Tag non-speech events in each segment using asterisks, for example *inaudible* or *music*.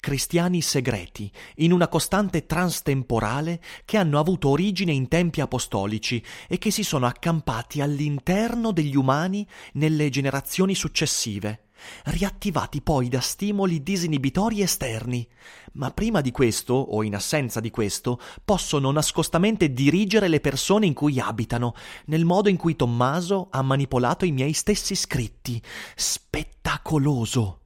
cristiani segreti, in una costante transtemporale che hanno avuto origine in tempi apostolici e che si sono accampati all'interno degli umani nelle generazioni successive, riattivati poi da stimoli disinibitori esterni, ma prima di questo, o in assenza di questo, possono nascostamente dirigere le persone in cui abitano, nel modo in cui Tommaso ha manipolato i miei stessi scritti. Spettacoloso!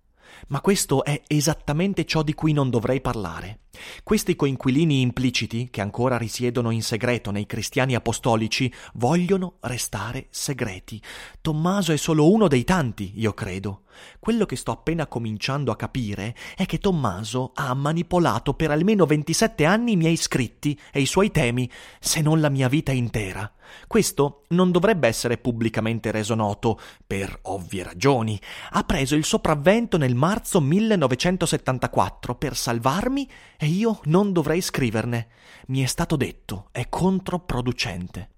Ma questo è esattamente ciò di cui non dovrei parlare. Questi coinquilini impliciti, che ancora risiedono in segreto nei cristiani apostolici, vogliono restare segreti. Tommaso è solo uno dei tanti, io credo. Quello che sto appena cominciando a capire è che Tommaso ha manipolato per almeno 27 anni i miei scritti e i suoi temi, se non la mia vita intera. Questo non dovrebbe essere pubblicamente reso noto, per ovvie ragioni. Ha preso il sopravvento nel marzo 1974 per salvarmi e io non dovrei scriverne. Mi è stato detto, è controproducente.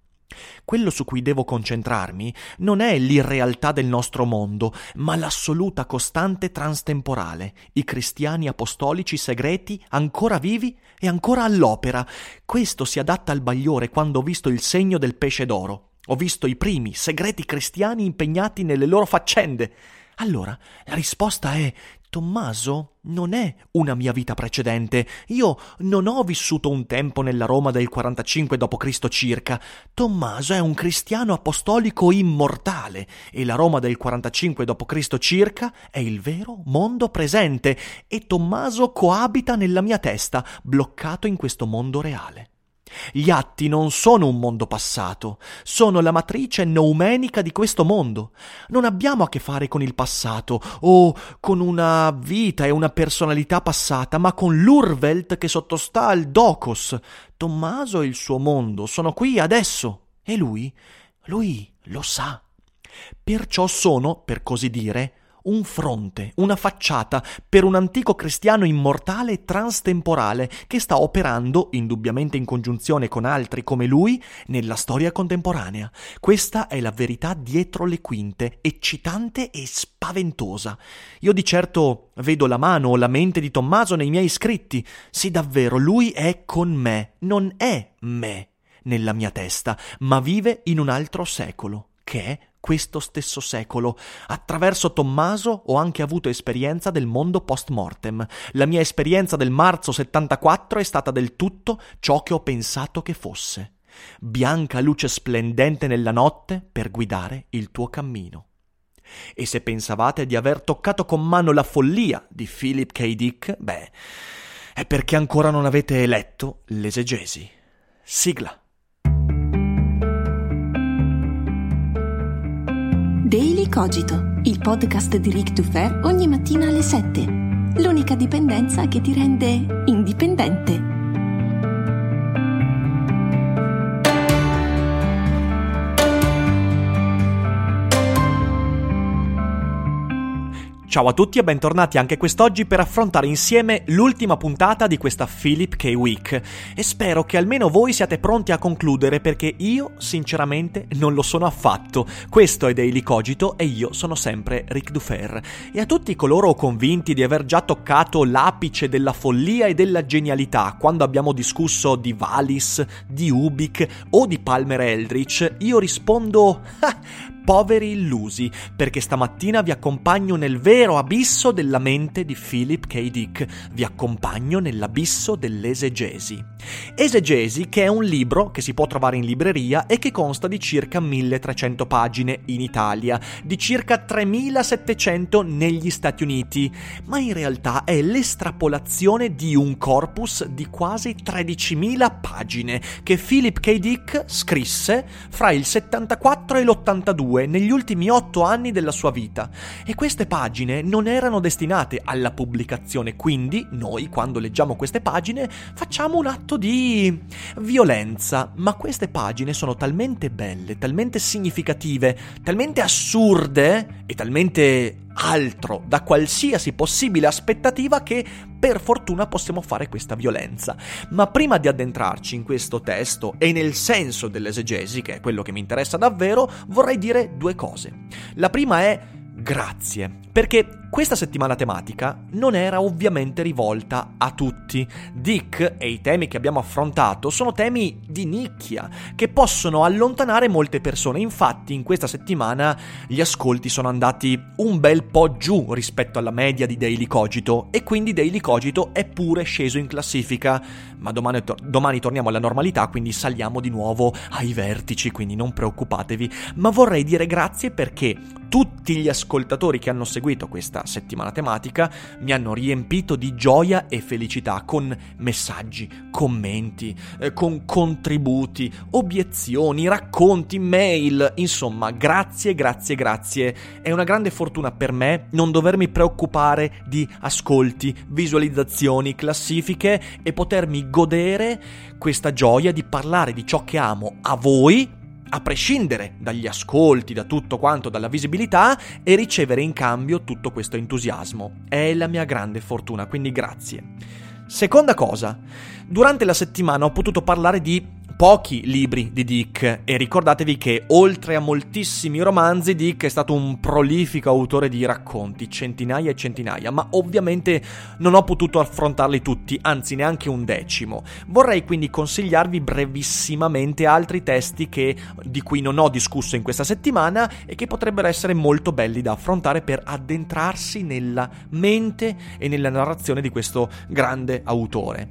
Quello su cui devo concentrarmi non è l'irrealtà del nostro mondo, ma l'assoluta costante transtemporale, i cristiani apostolici segreti ancora vivi e ancora all'opera. Questo si adatta al bagliore quando ho visto il segno del pesce d'oro. Ho visto i primi segreti cristiani impegnati nelle loro faccende. Allora, la risposta è Tommaso non è una mia vita precedente. Io non ho vissuto un tempo nella Roma del 45 d.C. circa. Tommaso è un cristiano apostolico immortale e la Roma del 45 d.C. circa è il vero mondo presente e Tommaso coabita nella mia testa, bloccato in questo mondo reale. Gli atti non sono un mondo passato, sono la matrice noumenica di questo mondo. Non abbiamo a che fare con il passato o con una vita e una personalità passata, ma con l'Urvelt che sottostà al Docos. Tommaso e il suo mondo sono qui adesso e lui, lui lo sa. Perciò sono, per così dire, un fronte, una facciata per un antico cristiano immortale e transtemporale che sta operando, indubbiamente in congiunzione con altri come lui, nella storia contemporanea. Questa è la verità dietro le quinte, eccitante e spaventosa. Io di certo vedo la mano o la mente di Tommaso nei miei scritti. Sì, davvero, lui è con me, non è me nella mia testa, ma vive in un altro secolo, che è questo stesso secolo. Attraverso Tommaso ho anche avuto esperienza del mondo post mortem. La mia esperienza del marzo 74 è stata del tutto ciò che ho pensato che fosse. Bianca luce splendente nella notte per guidare il tuo cammino. E se pensavate di aver toccato con mano la follia di Philip K. Dick, beh, è perché ancora non avete letto l'esegesi. Sigla. Cogito, il podcast di Rick Fair ogni mattina alle 7. L'unica dipendenza che ti rende indipendente. Ciao a tutti e bentornati anche quest'oggi per affrontare insieme l'ultima puntata di questa Philip K. Week e spero che almeno voi siate pronti a concludere perché io sinceramente non lo sono affatto. Questo è Daily Cogito e io sono sempre Ric Dufer. E a tutti coloro convinti di aver già toccato l'apice della follia e della genialità quando abbiamo discusso di Valis, di Ubik o di Palmer Eldritch, io rispondo... poveri illusi, perché stamattina vi accompagno nel vero abisso della mente di Philip K. Dick, vi accompagno nell'abisso dell'esegesi. Esegesi che è un libro che si può trovare in libreria e che consta di circa 1300 pagine in Italia, di circa 3700 negli Stati Uniti, ma in realtà è l'estrapolazione di un corpus di quasi 13.000 pagine che Philip K. Dick scrisse fra il 74 e l'82 2 negli ultimi otto anni della sua vita. E queste pagine non erano destinate alla pubblicazione, quindi noi quando leggiamo queste pagine facciamo un atto di violenza, ma queste pagine sono talmente belle, talmente significative, talmente assurde e talmente altro da qualsiasi possibile aspettativa che per fortuna possiamo fare questa violenza. Ma prima di addentrarci in questo testo e nel senso dell'esegesi, che è quello che mi interessa davvero, vorrei dire due cose. La prima è grazie, perché questa settimana tematica non era ovviamente rivolta a tutti. Dick e i temi che abbiamo affrontato sono temi di nicchia che possono allontanare molte persone. Infatti, in questa settimana gli ascolti sono andati un bel po' giù rispetto alla media di Daily Cogito e quindi Daily Cogito è pure sceso in classifica. Ma domani, to- domani torniamo alla normalità, quindi saliamo di nuovo ai vertici, quindi non preoccupatevi. Ma vorrei dire grazie perché tutti gli ascoltatori che hanno seguito questa settimana tematica mi hanno riempito di gioia e felicità con messaggi, commenti, eh, con contributi, obiezioni, racconti, mail, insomma, grazie, grazie, grazie. È una grande fortuna per me non dovermi preoccupare di ascolti, visualizzazioni, classifiche e potermi godere questa gioia di parlare di ciò che amo a voi a prescindere dagli ascolti, da tutto quanto, dalla visibilità e ricevere in cambio tutto questo entusiasmo. È la mia grande fortuna, quindi grazie. Seconda cosa, durante la settimana ho potuto parlare di pochi libri di Dick e ricordatevi che oltre a moltissimi romanzi Dick è stato un prolifico autore di racconti, centinaia e centinaia, ma ovviamente non ho potuto affrontarli tutti, anzi neanche un decimo. Vorrei quindi consigliarvi brevissimamente altri testi che, di cui non ho discusso in questa settimana e che potrebbero essere molto belli da affrontare per addentrarsi nella mente e nella narrazione di questo grande autore.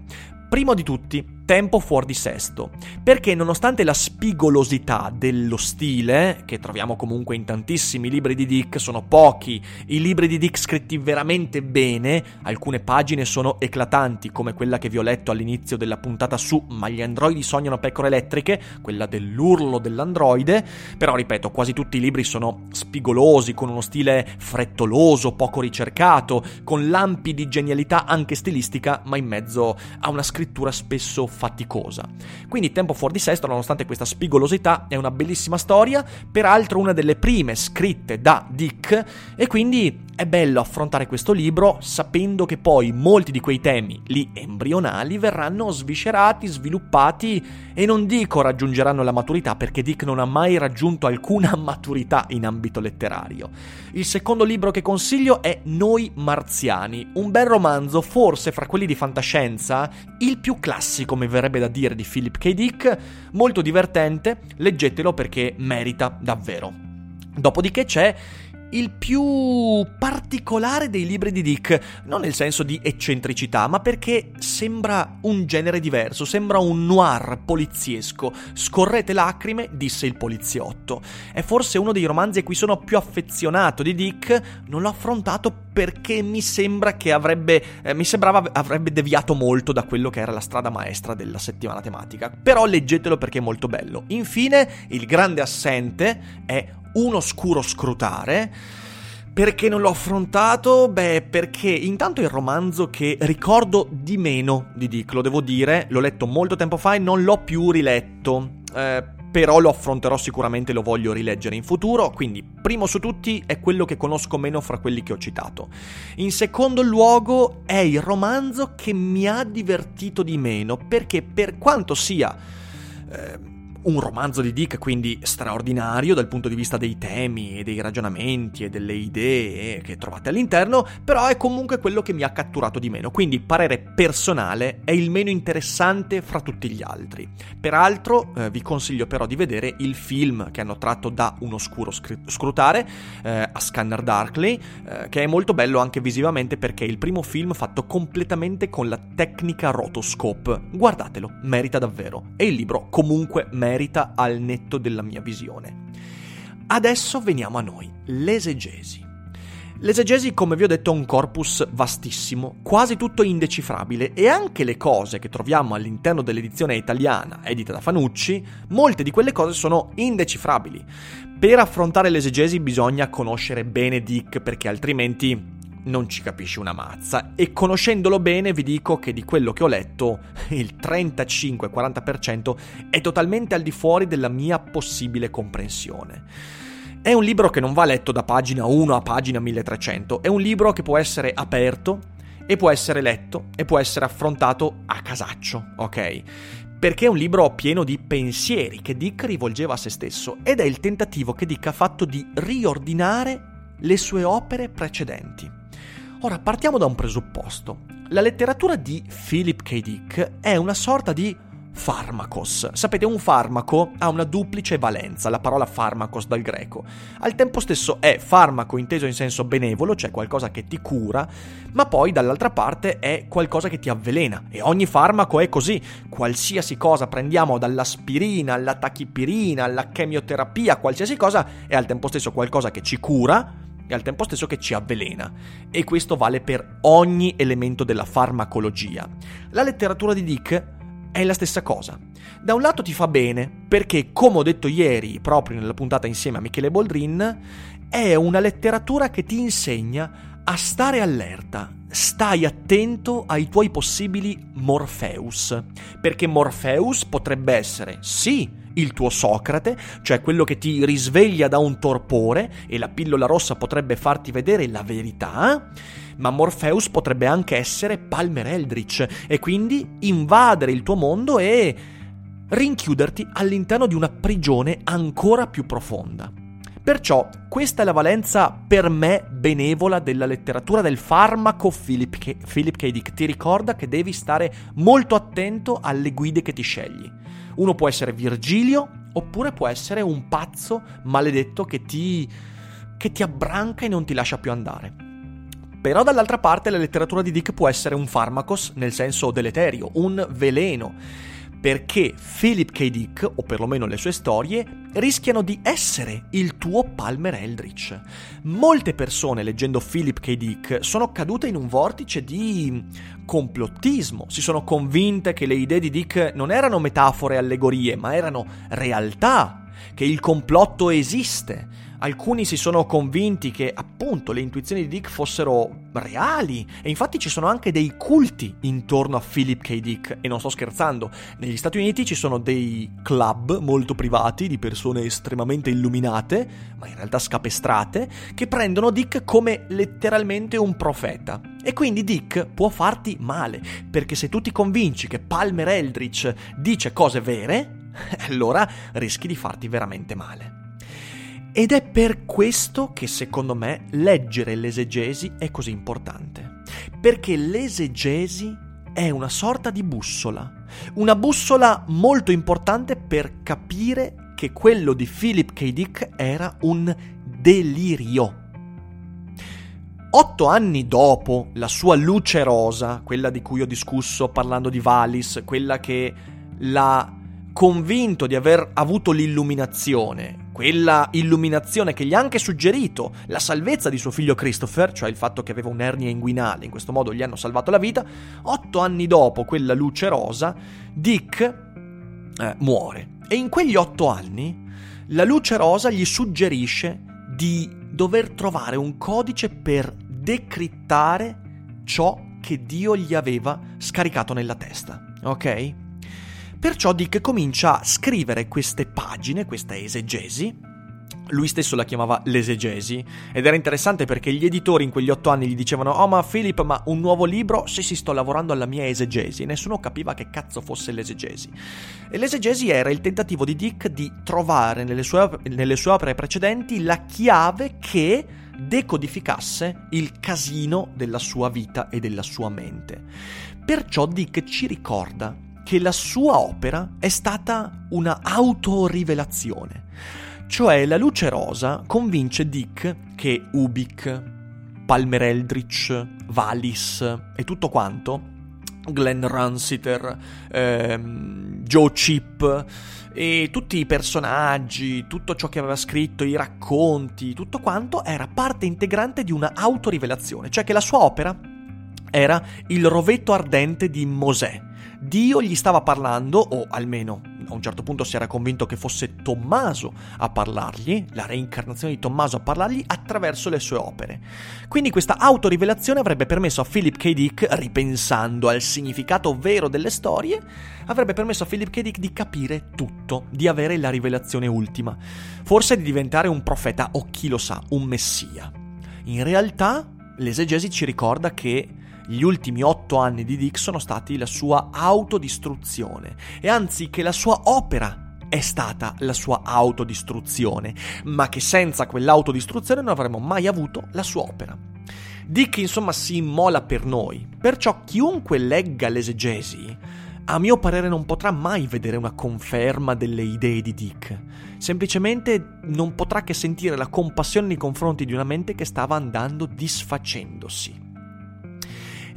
Primo di tutti, tempo fuori di sesto, perché nonostante la spigolosità dello stile, che troviamo comunque in tantissimi libri di Dick, sono pochi i libri di Dick scritti veramente bene, alcune pagine sono eclatanti, come quella che vi ho letto all'inizio della puntata su Ma gli androidi sognano pecore elettriche, quella dell'urlo dell'androide, però ripeto, quasi tutti i libri sono spigolosi, con uno stile frettoloso, poco ricercato, con lampi di genialità anche stilistica, ma in mezzo a una scrittura spesso faticosa. Quindi Tempo fuori di sesto, nonostante questa spigolosità, è una bellissima storia, peraltro una delle prime scritte da Dick, e quindi è bello affrontare questo libro sapendo che poi molti di quei temi lì embrionali verranno sviscerati, sviluppati e non dico raggiungeranno la maturità perché Dick non ha mai raggiunto alcuna *laughs* maturità in ambito letterario. Il secondo libro che consiglio è Noi Marziani, un bel romanzo, forse fra quelli di fantascienza, il più classico mi verrebbe da dire di Philip K. Dick, molto divertente, leggetelo perché merita davvero. Dopodiché c'è il più particolare dei libri di Dick, non nel senso di eccentricità, ma perché sembra un genere diverso, sembra un noir poliziesco. Scorrete lacrime, disse il poliziotto. È forse uno dei romanzi a cui sono più affezionato di Dick, non l'ho affrontato perché mi sembra che avrebbe eh, mi sembrava avrebbe deviato molto da quello che era la strada maestra della settimana tematica. Però leggetelo perché è molto bello. Infine, il grande assente è un oscuro scrutare. Perché non l'ho affrontato? Beh, perché intanto è il romanzo che ricordo di meno di Dick, lo devo dire, l'ho letto molto tempo fa e non l'ho più riletto. Eh, però lo affronterò sicuramente lo voglio rileggere in futuro, quindi primo su tutti è quello che conosco meno fra quelli che ho citato. In secondo luogo è il romanzo che mi ha divertito di meno, perché per quanto sia... Eh, un romanzo di Dick quindi straordinario dal punto di vista dei temi e dei ragionamenti e delle idee che trovate all'interno, però è comunque quello che mi ha catturato di meno, quindi parere personale è il meno interessante fra tutti gli altri. Peraltro eh, vi consiglio però di vedere il film che hanno tratto da Un oscuro scrutare eh, a Scanner Darkly, eh, che è molto bello anche visivamente perché è il primo film fatto completamente con la tecnica rotoscope. Guardatelo, merita davvero. E il libro comunque merita merita al netto della mia visione. Adesso veniamo a noi, l'esegesi. L'esegesi, come vi ho detto, è un corpus vastissimo, quasi tutto indecifrabile e anche le cose che troviamo all'interno dell'edizione italiana, edita da Fanucci, molte di quelle cose sono indecifrabili. Per affrontare l'esegesi bisogna conoscere bene Dick perché altrimenti non ci capisci una mazza e conoscendolo bene vi dico che di quello che ho letto il 35-40% è totalmente al di fuori della mia possibile comprensione. È un libro che non va letto da pagina 1 a pagina 1300, è un libro che può essere aperto e può essere letto e può essere affrontato a casaccio, ok? Perché è un libro pieno di pensieri che Dick rivolgeva a se stesso ed è il tentativo che Dick ha fatto di riordinare le sue opere precedenti. Ora partiamo da un presupposto. La letteratura di Philip K. Dick è una sorta di farmacos. Sapete, un farmaco ha una duplice valenza, la parola farmacos dal greco. Al tempo stesso è farmaco inteso in senso benevolo, cioè qualcosa che ti cura, ma poi dall'altra parte è qualcosa che ti avvelena. E ogni farmaco è così. Qualsiasi cosa prendiamo dall'aspirina alla tachipirina alla chemioterapia, qualsiasi cosa è al tempo stesso qualcosa che ci cura e al tempo stesso che ci avvelena. E questo vale per ogni elemento della farmacologia. La letteratura di Dick è la stessa cosa. Da un lato ti fa bene, perché come ho detto ieri, proprio nella puntata insieme a Michele Boldrin, è una letteratura che ti insegna a stare allerta, stai attento ai tuoi possibili Morpheus, perché Morpheus potrebbe essere sì il tuo Socrate, cioè quello che ti risveglia da un torpore e la pillola rossa potrebbe farti vedere la verità, ma Morpheus potrebbe anche essere Palmer Eldritch e quindi invadere il tuo mondo e rinchiuderti all'interno di una prigione ancora più profonda. Perciò questa è la valenza per me benevola della letteratura del farmaco Philip K. Philip K. Dick. Ti ricorda che devi stare molto attento alle guide che ti scegli. Uno può essere Virgilio oppure può essere un pazzo maledetto che ti, che ti abbranca e non ti lascia più andare. Però dall'altra parte la letteratura di Dick può essere un farmacos nel senso deleterio, un veleno perché Philip K. Dick, o perlomeno le sue storie, rischiano di essere il tuo Palmer Eldritch. Molte persone leggendo Philip K. Dick sono cadute in un vortice di complottismo, si sono convinte che le idee di Dick non erano metafore e allegorie, ma erano realtà, che il complotto esiste Alcuni si sono convinti che appunto le intuizioni di Dick fossero reali e infatti ci sono anche dei culti intorno a Philip K. Dick e non sto scherzando. Negli Stati Uniti ci sono dei club molto privati di persone estremamente illuminate, ma in realtà scapestrate, che prendono Dick come letteralmente un profeta. E quindi Dick può farti male, perché se tu ti convinci che Palmer Eldritch dice cose vere, *laughs* allora rischi di farti veramente male. Ed è per questo che secondo me leggere l'esegesi è così importante. Perché l'esegesi è una sorta di bussola. Una bussola molto importante per capire che quello di Philip K. Dick era un delirio. Otto anni dopo la sua luce rosa, quella di cui ho discusso parlando di Valis, quella che l'ha convinto di aver avuto l'illuminazione, quella illuminazione che gli ha anche suggerito la salvezza di suo figlio Christopher, cioè il fatto che aveva un'ernia inguinale, in questo modo gli hanno salvato la vita, otto anni dopo quella luce rosa, Dick eh, muore. E in quegli otto anni la luce rosa gli suggerisce di dover trovare un codice per decrittare ciò che Dio gli aveva scaricato nella testa, ok? Perciò Dick comincia a scrivere queste pagine, questa esegesi, lui stesso la chiamava l'esegesi. Ed era interessante perché gli editori in quegli otto anni gli dicevano oh ma Philip ma un nuovo libro? Se si sto lavorando alla mia esegesi. Nessuno capiva che cazzo fosse l'esegesi. E l'esegesi era il tentativo di Dick di trovare nelle sue, nelle sue opere precedenti la chiave che decodificasse il casino della sua vita e della sua mente. Perciò Dick ci ricorda che la sua opera è stata una autorivelazione cioè la luce rosa convince Dick che Ubik, Palmer Eldritch, Valis e tutto quanto, Glenn Runsiter, ehm, Joe Chip e tutti i personaggi, tutto ciò che aveva scritto, i racconti, tutto quanto era parte integrante di una autorivelazione, cioè che la sua opera era il rovetto ardente di Mosè. Dio gli stava parlando, o almeno a un certo punto si era convinto che fosse Tommaso a parlargli, la reincarnazione di Tommaso a parlargli attraverso le sue opere. Quindi questa autorivelazione avrebbe permesso a Philip K. Dick, ripensando al significato vero delle storie, avrebbe permesso a Philip K. Dick di capire tutto, di avere la rivelazione ultima, forse di diventare un profeta o chi lo sa, un messia. In realtà l'esegesi ci ricorda che gli ultimi otto anni di Dick sono stati la sua autodistruzione e anzi che la sua opera è stata la sua autodistruzione, ma che senza quell'autodistruzione non avremmo mai avuto la sua opera. Dick insomma si immola per noi, perciò chiunque legga l'esegesi, a mio parere non potrà mai vedere una conferma delle idee di Dick, semplicemente non potrà che sentire la compassione nei confronti di una mente che stava andando disfacendosi.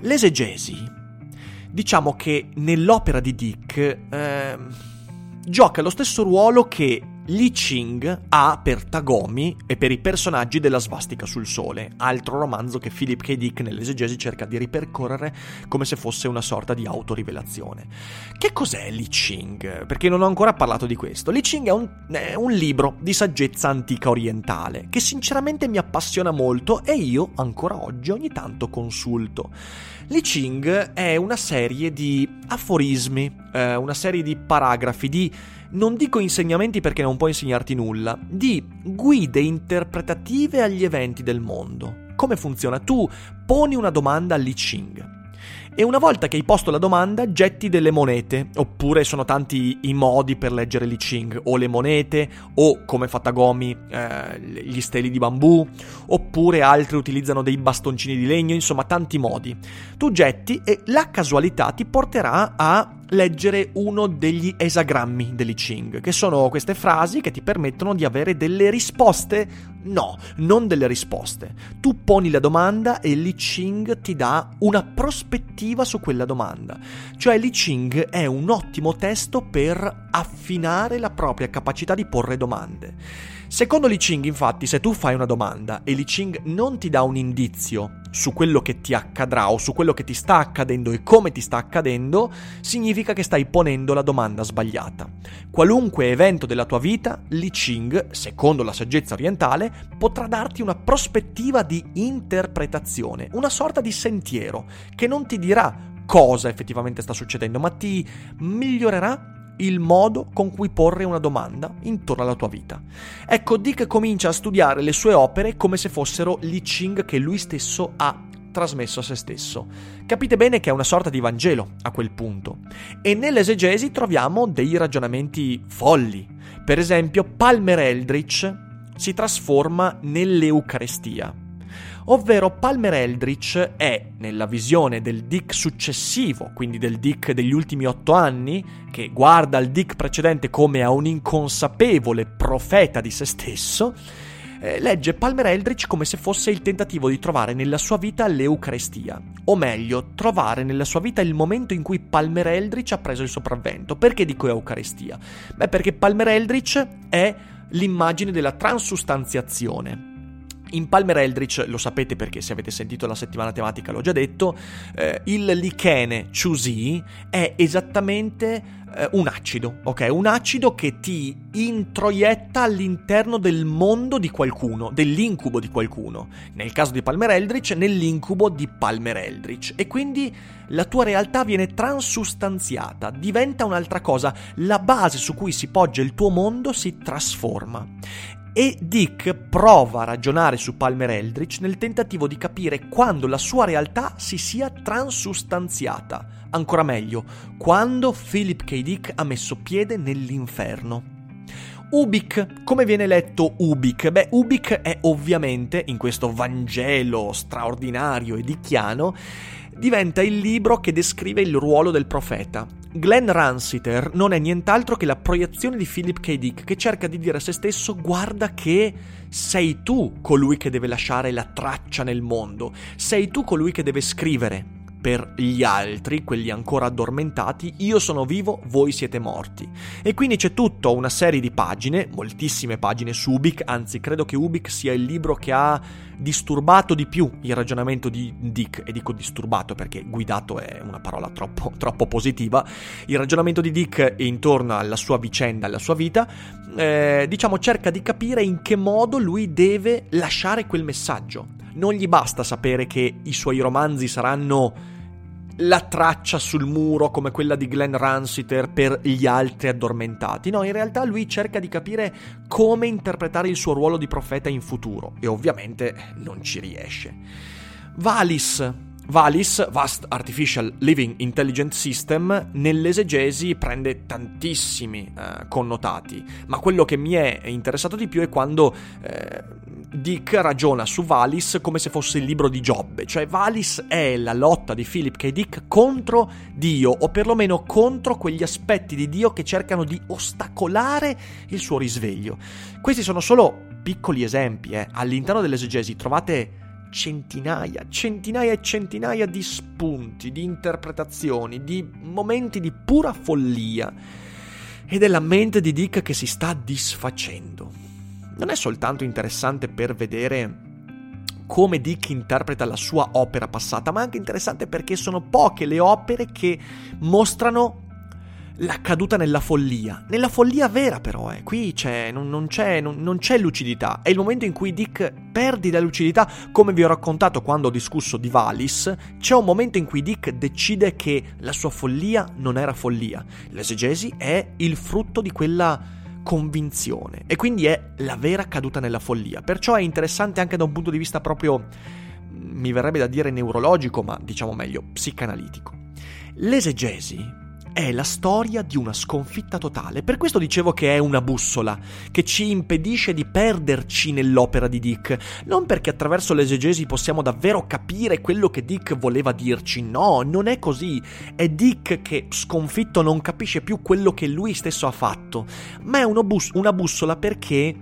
L'esegesi, diciamo che nell'opera di Dick eh, gioca lo stesso ruolo che Li Ching ha per Tagomi e per i personaggi della svastica sul sole, altro romanzo che Philip K. Dick nell'esegesi cerca di ripercorrere come se fosse una sorta di autorivelazione. Che cos'è Li Ching? Perché non ho ancora parlato di questo. Li Ching è un, è un libro di saggezza antica orientale che sinceramente mi appassiona molto e io ancora oggi ogni tanto consulto. Li Ching è una serie di aforismi, eh, una serie di paragrafi, di non dico insegnamenti perché non può insegnarti nulla, di guide interpretative agli eventi del mondo. Come funziona? Tu poni una domanda a Li Ching e una volta che hai posto la domanda getti delle monete, oppure sono tanti i modi per leggere Li Ching, o le monete, o come fa Tagomi, eh, gli steli di bambù, oppure altri utilizzano dei bastoncini di legno, insomma tanti modi. Tu getti e la casualità ti porterà a leggere uno degli esagrammi dell'I Ching, che sono queste frasi che ti permettono di avere delle risposte. No, non delle risposte. Tu poni la domanda e l'I Ching ti dà una prospettiva su quella domanda. Cioè l'I Ching è un ottimo testo per affinare la propria capacità di porre domande. Secondo Li Ching, infatti, se tu fai una domanda e Li Ching non ti dà un indizio su quello che ti accadrà o su quello che ti sta accadendo e come ti sta accadendo, significa che stai ponendo la domanda sbagliata. Qualunque evento della tua vita, Li Ching, secondo la saggezza orientale, potrà darti una prospettiva di interpretazione, una sorta di sentiero, che non ti dirà cosa effettivamente sta succedendo, ma ti migliorerà il modo con cui porre una domanda intorno alla tua vita. Ecco, Dick comincia a studiare le sue opere come se fossero l'I Ching che lui stesso ha trasmesso a se stesso. Capite bene che è una sorta di Vangelo a quel punto. E nell'esegesi troviamo dei ragionamenti folli. Per esempio, Palmer Eldritch si trasforma nell'Eucarestia ovvero Palmer Eldritch è, nella visione del Dick successivo, quindi del Dick degli ultimi otto anni, che guarda il Dick precedente come a un inconsapevole profeta di se stesso, eh, legge Palmer Eldritch come se fosse il tentativo di trovare nella sua vita l'Eucarestia, o meglio, trovare nella sua vita il momento in cui Palmer Eldritch ha preso il sopravvento. Perché dico Eucarestia? Beh, perché Palmer Eldritch è l'immagine della transustanziazione In Palmer Eldritch, lo sapete perché se avete sentito la settimana tematica l'ho già detto, eh, il lichene Chusi è esattamente eh, un acido, ok? Un acido che ti introietta all'interno del mondo di qualcuno, dell'incubo di qualcuno. Nel caso di Palmer Eldritch, nell'incubo di Palmer Eldritch. E quindi la tua realtà viene transustanziata, diventa un'altra cosa, la base su cui si poggia il tuo mondo si trasforma e Dick prova a ragionare su Palmer Eldritch nel tentativo di capire quando la sua realtà si sia transustanziata. Ancora meglio, quando Philip K. Dick ha messo piede nell'inferno. Ubik, come viene letto Ubik? Beh, Ubik è ovviamente, in questo Vangelo straordinario e dicchiano, diventa il libro che descrive il ruolo del profeta. Glenn Ransiter non è nient'altro che la proiezione di Philip K. Dick che cerca di dire a se stesso guarda che sei tu colui che deve lasciare la traccia nel mondo, sei tu colui che deve scrivere per gli altri, quelli ancora addormentati, io sono vivo, voi siete morti. E quindi c'è tutta una serie di pagine, moltissime pagine su Ubik, anzi credo che Ubik sia il libro che ha disturbato di più il ragionamento di Dick, e dico disturbato perché guidato è una parola troppo, *laughs* troppo positiva, il ragionamento di Dick intorno alla sua vicenda, alla sua vita, eh, diciamo cerca di capire in che modo lui deve lasciare quel messaggio. Non gli basta sapere che i suoi romanzi saranno la traccia sul muro come quella di Glenn Ransiter per gli altri addormentati. No, in realtà lui cerca di capire come interpretare il suo ruolo di profeta in futuro e ovviamente non ci riesce. Valis Valis, Vast Artificial Living Intelligent System, nell'esegesi prende tantissimi eh, connotati, ma quello che mi è interessato di più è quando eh, Dick ragiona su Valis come se fosse il libro di Giobbe, cioè Valis è la lotta di Philip K. Dick contro Dio, o perlomeno contro quegli aspetti di Dio che cercano di ostacolare il suo risveglio. Questi sono solo piccoli esempi, eh. all'interno dell'esegesi trovate centinaia, centinaia e centinaia di spunti, di interpretazioni, di momenti di pura follia. Ed è la mente di Dick che si sta disfacendo. Non è soltanto interessante per vedere come Dick interpreta la sua opera passata, ma anche interessante perché sono poche le opere che mostrano la caduta nella follia. Nella follia vera però, eh. qui c'è, non, non, c'è, non, non, c'è, lucidità. È il momento in cui Dick perdi la lucidità, come vi ho raccontato quando ho discusso di Valis, c'è un momento in cui Dick decide che la sua follia non era follia. L'esegesi è il frutto di quella convinzione e quindi è la vera caduta nella follia. Perciò è interessante anche da un punto di vista proprio, mi verrebbe da dire neurologico, ma diciamo meglio, psicanalitico. L'esegesi è la storia di una sconfitta totale. Per questo dicevo che è una bussola, che ci impedisce di perderci nell'opera di Dick. Non perché attraverso l'esegesi possiamo davvero capire quello che Dick voleva dirci, no, non è così. È Dick che, sconfitto, non capisce più quello che lui stesso ha fatto. Ma è bus- una bussola perché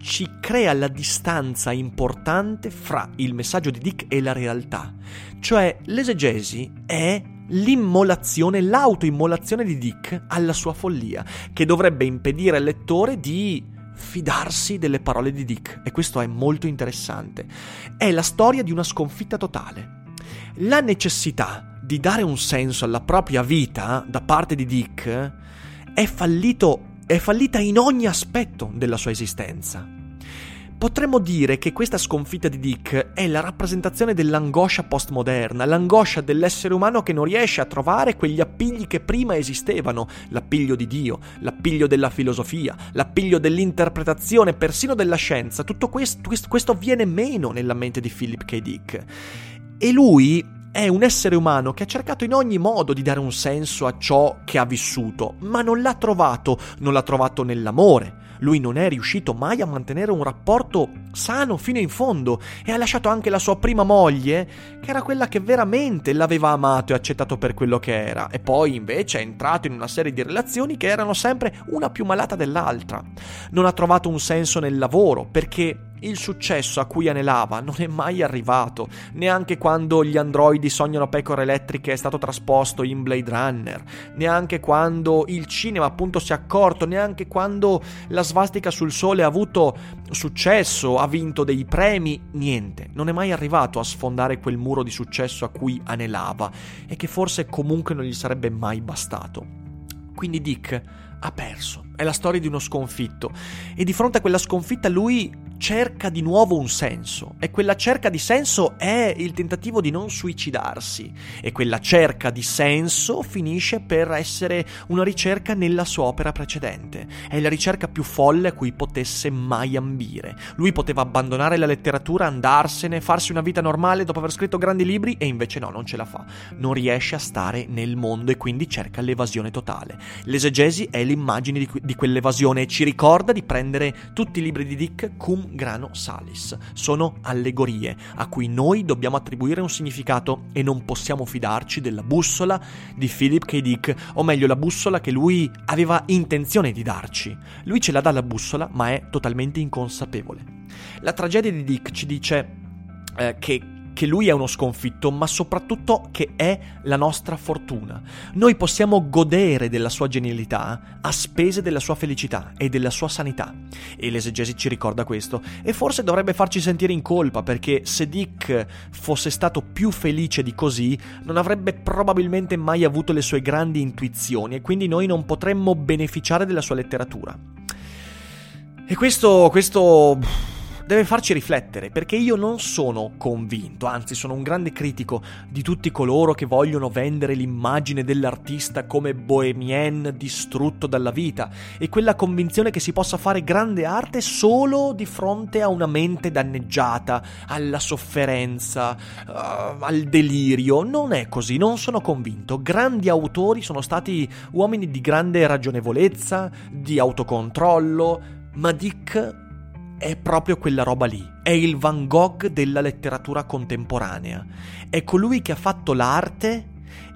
ci crea la distanza importante fra il messaggio di Dick e la realtà. Cioè, l'esegesi è l'immolazione, l'autoimmolazione di Dick alla sua follia, che dovrebbe impedire al lettore di fidarsi delle parole di Dick. E questo è molto interessante. È la storia di una sconfitta totale. La necessità di dare un senso alla propria vita da parte di Dick è, fallito, è fallita in ogni aspetto della sua esistenza. Potremmo dire che questa sconfitta di Dick è la rappresentazione dell'angoscia postmoderna, l'angoscia dell'essere umano che non riesce a trovare quegli appigli che prima esistevano, l'appiglio di Dio, l'appiglio della filosofia, l'appiglio dell'interpretazione, persino della scienza. Tutto questo, questo viene meno nella mente di Philip K. Dick. E lui è un essere umano che ha cercato in ogni modo di dare un senso a ciò che ha vissuto, ma non l'ha trovato, non l'ha trovato nell'amore, lui non è riuscito mai a mantenere un rapporto sano fino in fondo e ha lasciato anche la sua prima moglie, che era quella che veramente l'aveva amato e accettato per quello che era, e poi invece è entrato in una serie di relazioni che erano sempre una più malata dell'altra. Non ha trovato un senso nel lavoro perché il successo a cui anelava non è mai arrivato, neanche quando gli androidi sognano pecore elettriche è stato trasposto in Blade Runner, neanche quando il cinema appunto si è accorto, neanche quando la svastica sul sole ha avuto successo, ha vinto dei premi, niente, non è mai arrivato a sfondare quel muro di successo a cui anelava e che forse comunque non gli sarebbe mai bastato. Quindi Dick ha perso. È la storia di uno sconfitto. E di fronte a quella sconfitta lui cerca di nuovo un senso. E quella cerca di senso è il tentativo di non suicidarsi. E quella cerca di senso finisce per essere una ricerca nella sua opera precedente. È la ricerca più folle a cui potesse mai ambire. Lui poteva abbandonare la letteratura, andarsene, farsi una vita normale dopo aver scritto grandi libri e invece no, non ce la fa. Non riesce a stare nel mondo e quindi cerca l'evasione totale. L'esegesi è l'immagine di, di quell'evasione e ci ricorda di prendere tutti i libri di Dick cum grano salis. Sono allegorie a cui noi dobbiamo attribuire un significato e non possiamo fidarci della bussola di Philip K. Dick, o meglio la bussola che lui aveva intenzione di darci. Lui ce la dà la bussola, ma è totalmente inconsapevole. La tragedia di Dick ci dice eh, che che lui è uno sconfitto, ma soprattutto che è la nostra fortuna. Noi possiamo godere della sua genialità a spese della sua felicità e della sua sanità. E l'esegesi ci ricorda questo. E forse dovrebbe farci sentire in colpa, perché se Dick fosse stato più felice di così, non avrebbe probabilmente mai avuto le sue grandi intuizioni e quindi noi non potremmo beneficiare della sua letteratura. E questo, questo deve farci riflettere, perché io non sono convinto, anzi sono un grande critico di tutti coloro che vogliono vendere l'immagine dell'artista come bohemien distrutto dalla vita e quella convinzione che si possa fare grande arte solo di fronte a una mente danneggiata, alla sofferenza, uh, al delirio. Non è così, non sono convinto. Grandi autori sono stati uomini di grande ragionevolezza, di autocontrollo, ma Dick è proprio quella roba lì. È il Van Gogh della letteratura contemporanea. È colui che ha fatto l'arte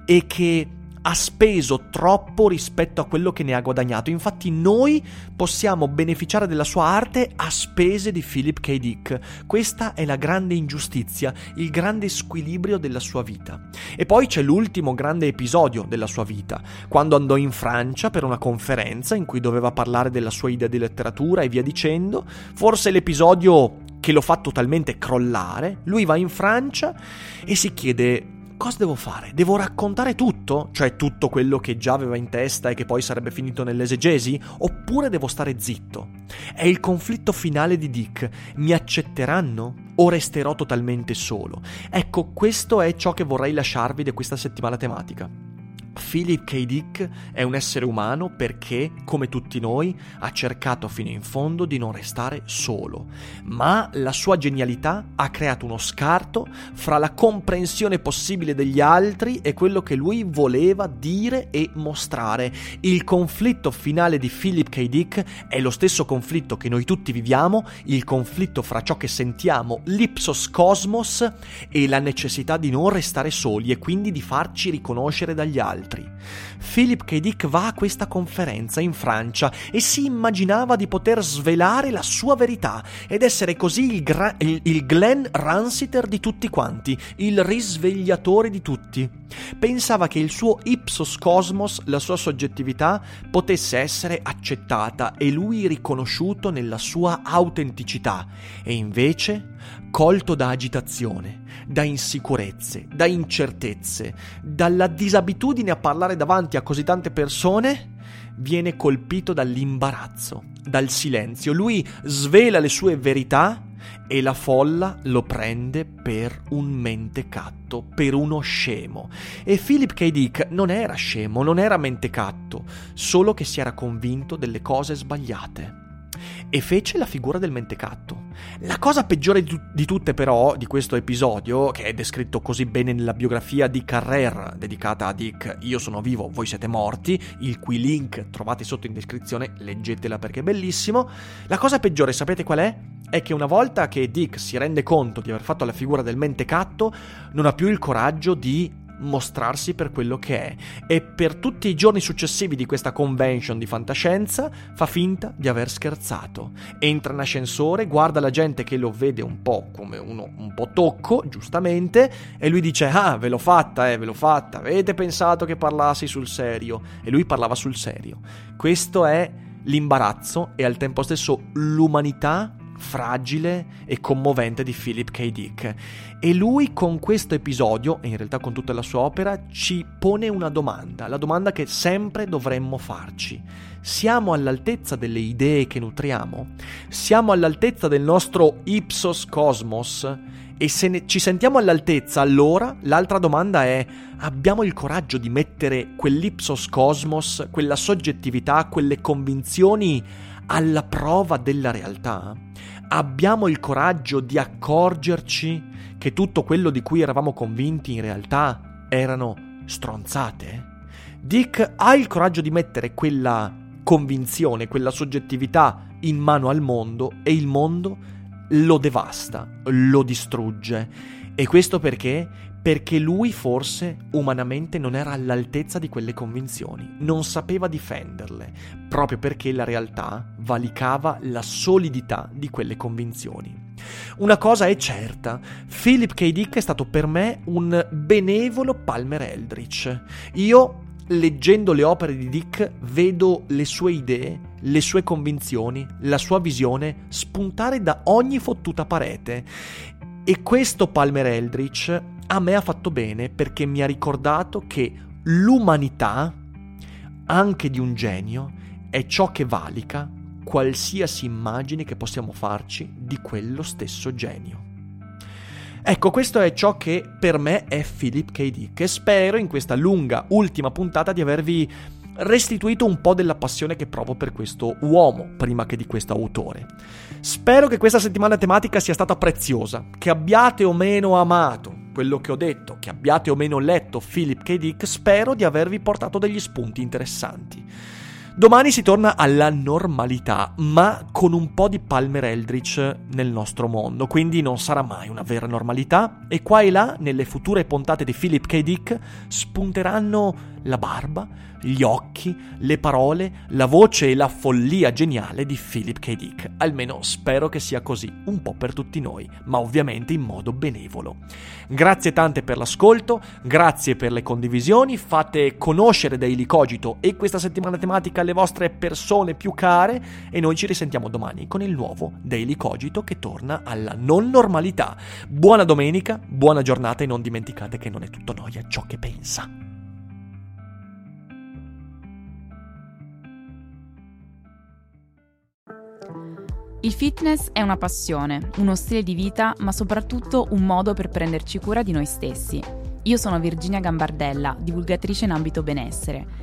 e che ha speso troppo rispetto a quello che ne ha guadagnato. Infatti noi possiamo beneficiare della sua arte a spese di Philip K. Dick. Questa è la grande ingiustizia, il grande squilibrio della sua vita. E poi c'è l'ultimo grande episodio della sua vita, quando andò in Francia per una conferenza in cui doveva parlare della sua idea di letteratura e via dicendo. Forse l'episodio che lo fa totalmente crollare. Lui va in Francia e si chiede cosa devo fare? Devo raccontare tutto? Cioè tutto quello che già aveva in testa e che poi sarebbe finito nell'esegesi? Oppure devo stare zitto? È il conflitto finale di Dick. Mi accetteranno? O resterò totalmente solo? Ecco, questo è ciò che vorrei lasciarvi di questa settimana tematica. Philip K. Dick è un essere umano perché, come tutti noi, ha cercato fino in fondo di non restare solo, ma la sua genialità ha creato uno scarto fra la comprensione possibile degli altri e quello che lui voleva dire e mostrare. Il conflitto finale di Philip K. Dick è lo stesso conflitto che noi tutti viviamo, il conflitto fra ciò che sentiamo, l'ipsos cosmos e la necessità di non restare soli e quindi di farci riconoscere dagli altri altri. Philip K. Dick va a questa conferenza in Francia e si immaginava di poter svelare la sua verità ed essere così il, gra- il, il Glenn Ransiter di tutti quanti, il risvegliatore di tutti. Pensava che il suo ipsos cosmos, la sua soggettività, potesse essere accettata e lui riconosciuto nella sua autenticità e invece colto da agitazione, da insicurezze, da incertezze, dalla disabitudine a parlare davanti a così tante persone, viene colpito dall'imbarazzo, dal silenzio. Lui svela le sue verità e la folla lo prende per un mentecatto, per uno scemo. E Philip K. Dick non era scemo, non era mentecatto, solo che si era convinto delle cose sbagliate e fece la figura del mentecatto. La cosa peggiore di, di, tutte però di questo episodio, che è descritto così bene nella biografia di Carrer dedicata a Dick Io sono vivo, voi siete morti, il cui link trovate sotto in descrizione, leggetela perché è bellissimo. La cosa peggiore sapete qual è? È che una volta che Dick si rende conto di aver fatto la figura del mentecatto, non ha più il coraggio di mostrarsi per quello che è e per tutti i giorni successivi di questa convention di fantascienza fa finta di aver scherzato. Entra in ascensore, guarda la gente che lo vede un po' come uno un po' tocco, giustamente, e lui dice "Ah, ve l'ho fatta, eh, ve l'ho fatta. Avete pensato che parlassi sul serio?" E lui parlava sul serio. Questo è l'imbarazzo e al tempo stesso l'umanità fragile e commovente di Philip K. Dick. E lui con questo episodio, e in realtà con tutta la sua opera, ci pone una domanda, la domanda che sempre dovremmo farci. Siamo all'altezza delle idee che nutriamo? Siamo all'altezza del nostro ipsos cosmos? E se ne, ci sentiamo all'altezza, allora l'altra domanda è: abbiamo il coraggio di mettere quell'ipsos cosmos, quella soggettività, quelle convinzioni alla prova della realtà? Abbiamo il coraggio di accorgerci che tutto quello di cui eravamo convinti in realtà erano stronzate? Dick ha il coraggio di mettere quella convinzione, quella soggettività in mano al mondo e il mondo lo devasta, lo distrugge. E questo perché? Perché lui forse umanamente non era all'altezza di quelle convinzioni, non sapeva difenderle, proprio perché la realtà valicava la solidità di quelle convinzioni. Una cosa è certa, Philip K. Dick è stato per me un benevolo Palmer Eldritch. Io leggendo le opere di Dick vedo le sue idee, le sue convinzioni, la sua visione spuntare da ogni fottuta parete. E questo Palmer Eldritch a me ha fatto bene perché mi ha ricordato che l'umanità, anche di un genio, è ciò che valica qualsiasi immagine che possiamo farci di quello stesso genio. Ecco, questo è ciò che per me è Philip K. Dick e spero in questa lunga ultima puntata di avervi restituito un po' della passione che provo per questo uomo prima che di questo autore. Spero che questa settimana tematica sia stata preziosa, che abbiate o meno amato quello che ho detto, che abbiate o meno letto Philip K. Dick, spero di avervi portato degli spunti interessanti. Domani si torna alla normalità, ma con un po' di Palmer Eldritch nel nostro mondo, quindi non sarà mai una vera normalità e qua e là, nelle future puntate di Philip K. Dick, spunteranno la barba, gli occhi, le parole, la voce e la follia geniale di Philip K. Dick. Almeno spero che sia così, un po' per tutti noi, ma ovviamente in modo benevolo. Grazie tante per l'ascolto, grazie per le condivisioni, fate conoscere Daily Cogito e questa settimana tematica alle vostre persone più care e noi ci risentiamo domani con il nuovo Daily Cogito che torna alla non normalità. Buona domenica, buona giornata e non dimenticate che non è tutto noia ciò che pensa. Il fitness è una passione, uno stile di vita, ma soprattutto un modo per prenderci cura di noi stessi. Io sono Virginia Gambardella, divulgatrice in ambito benessere.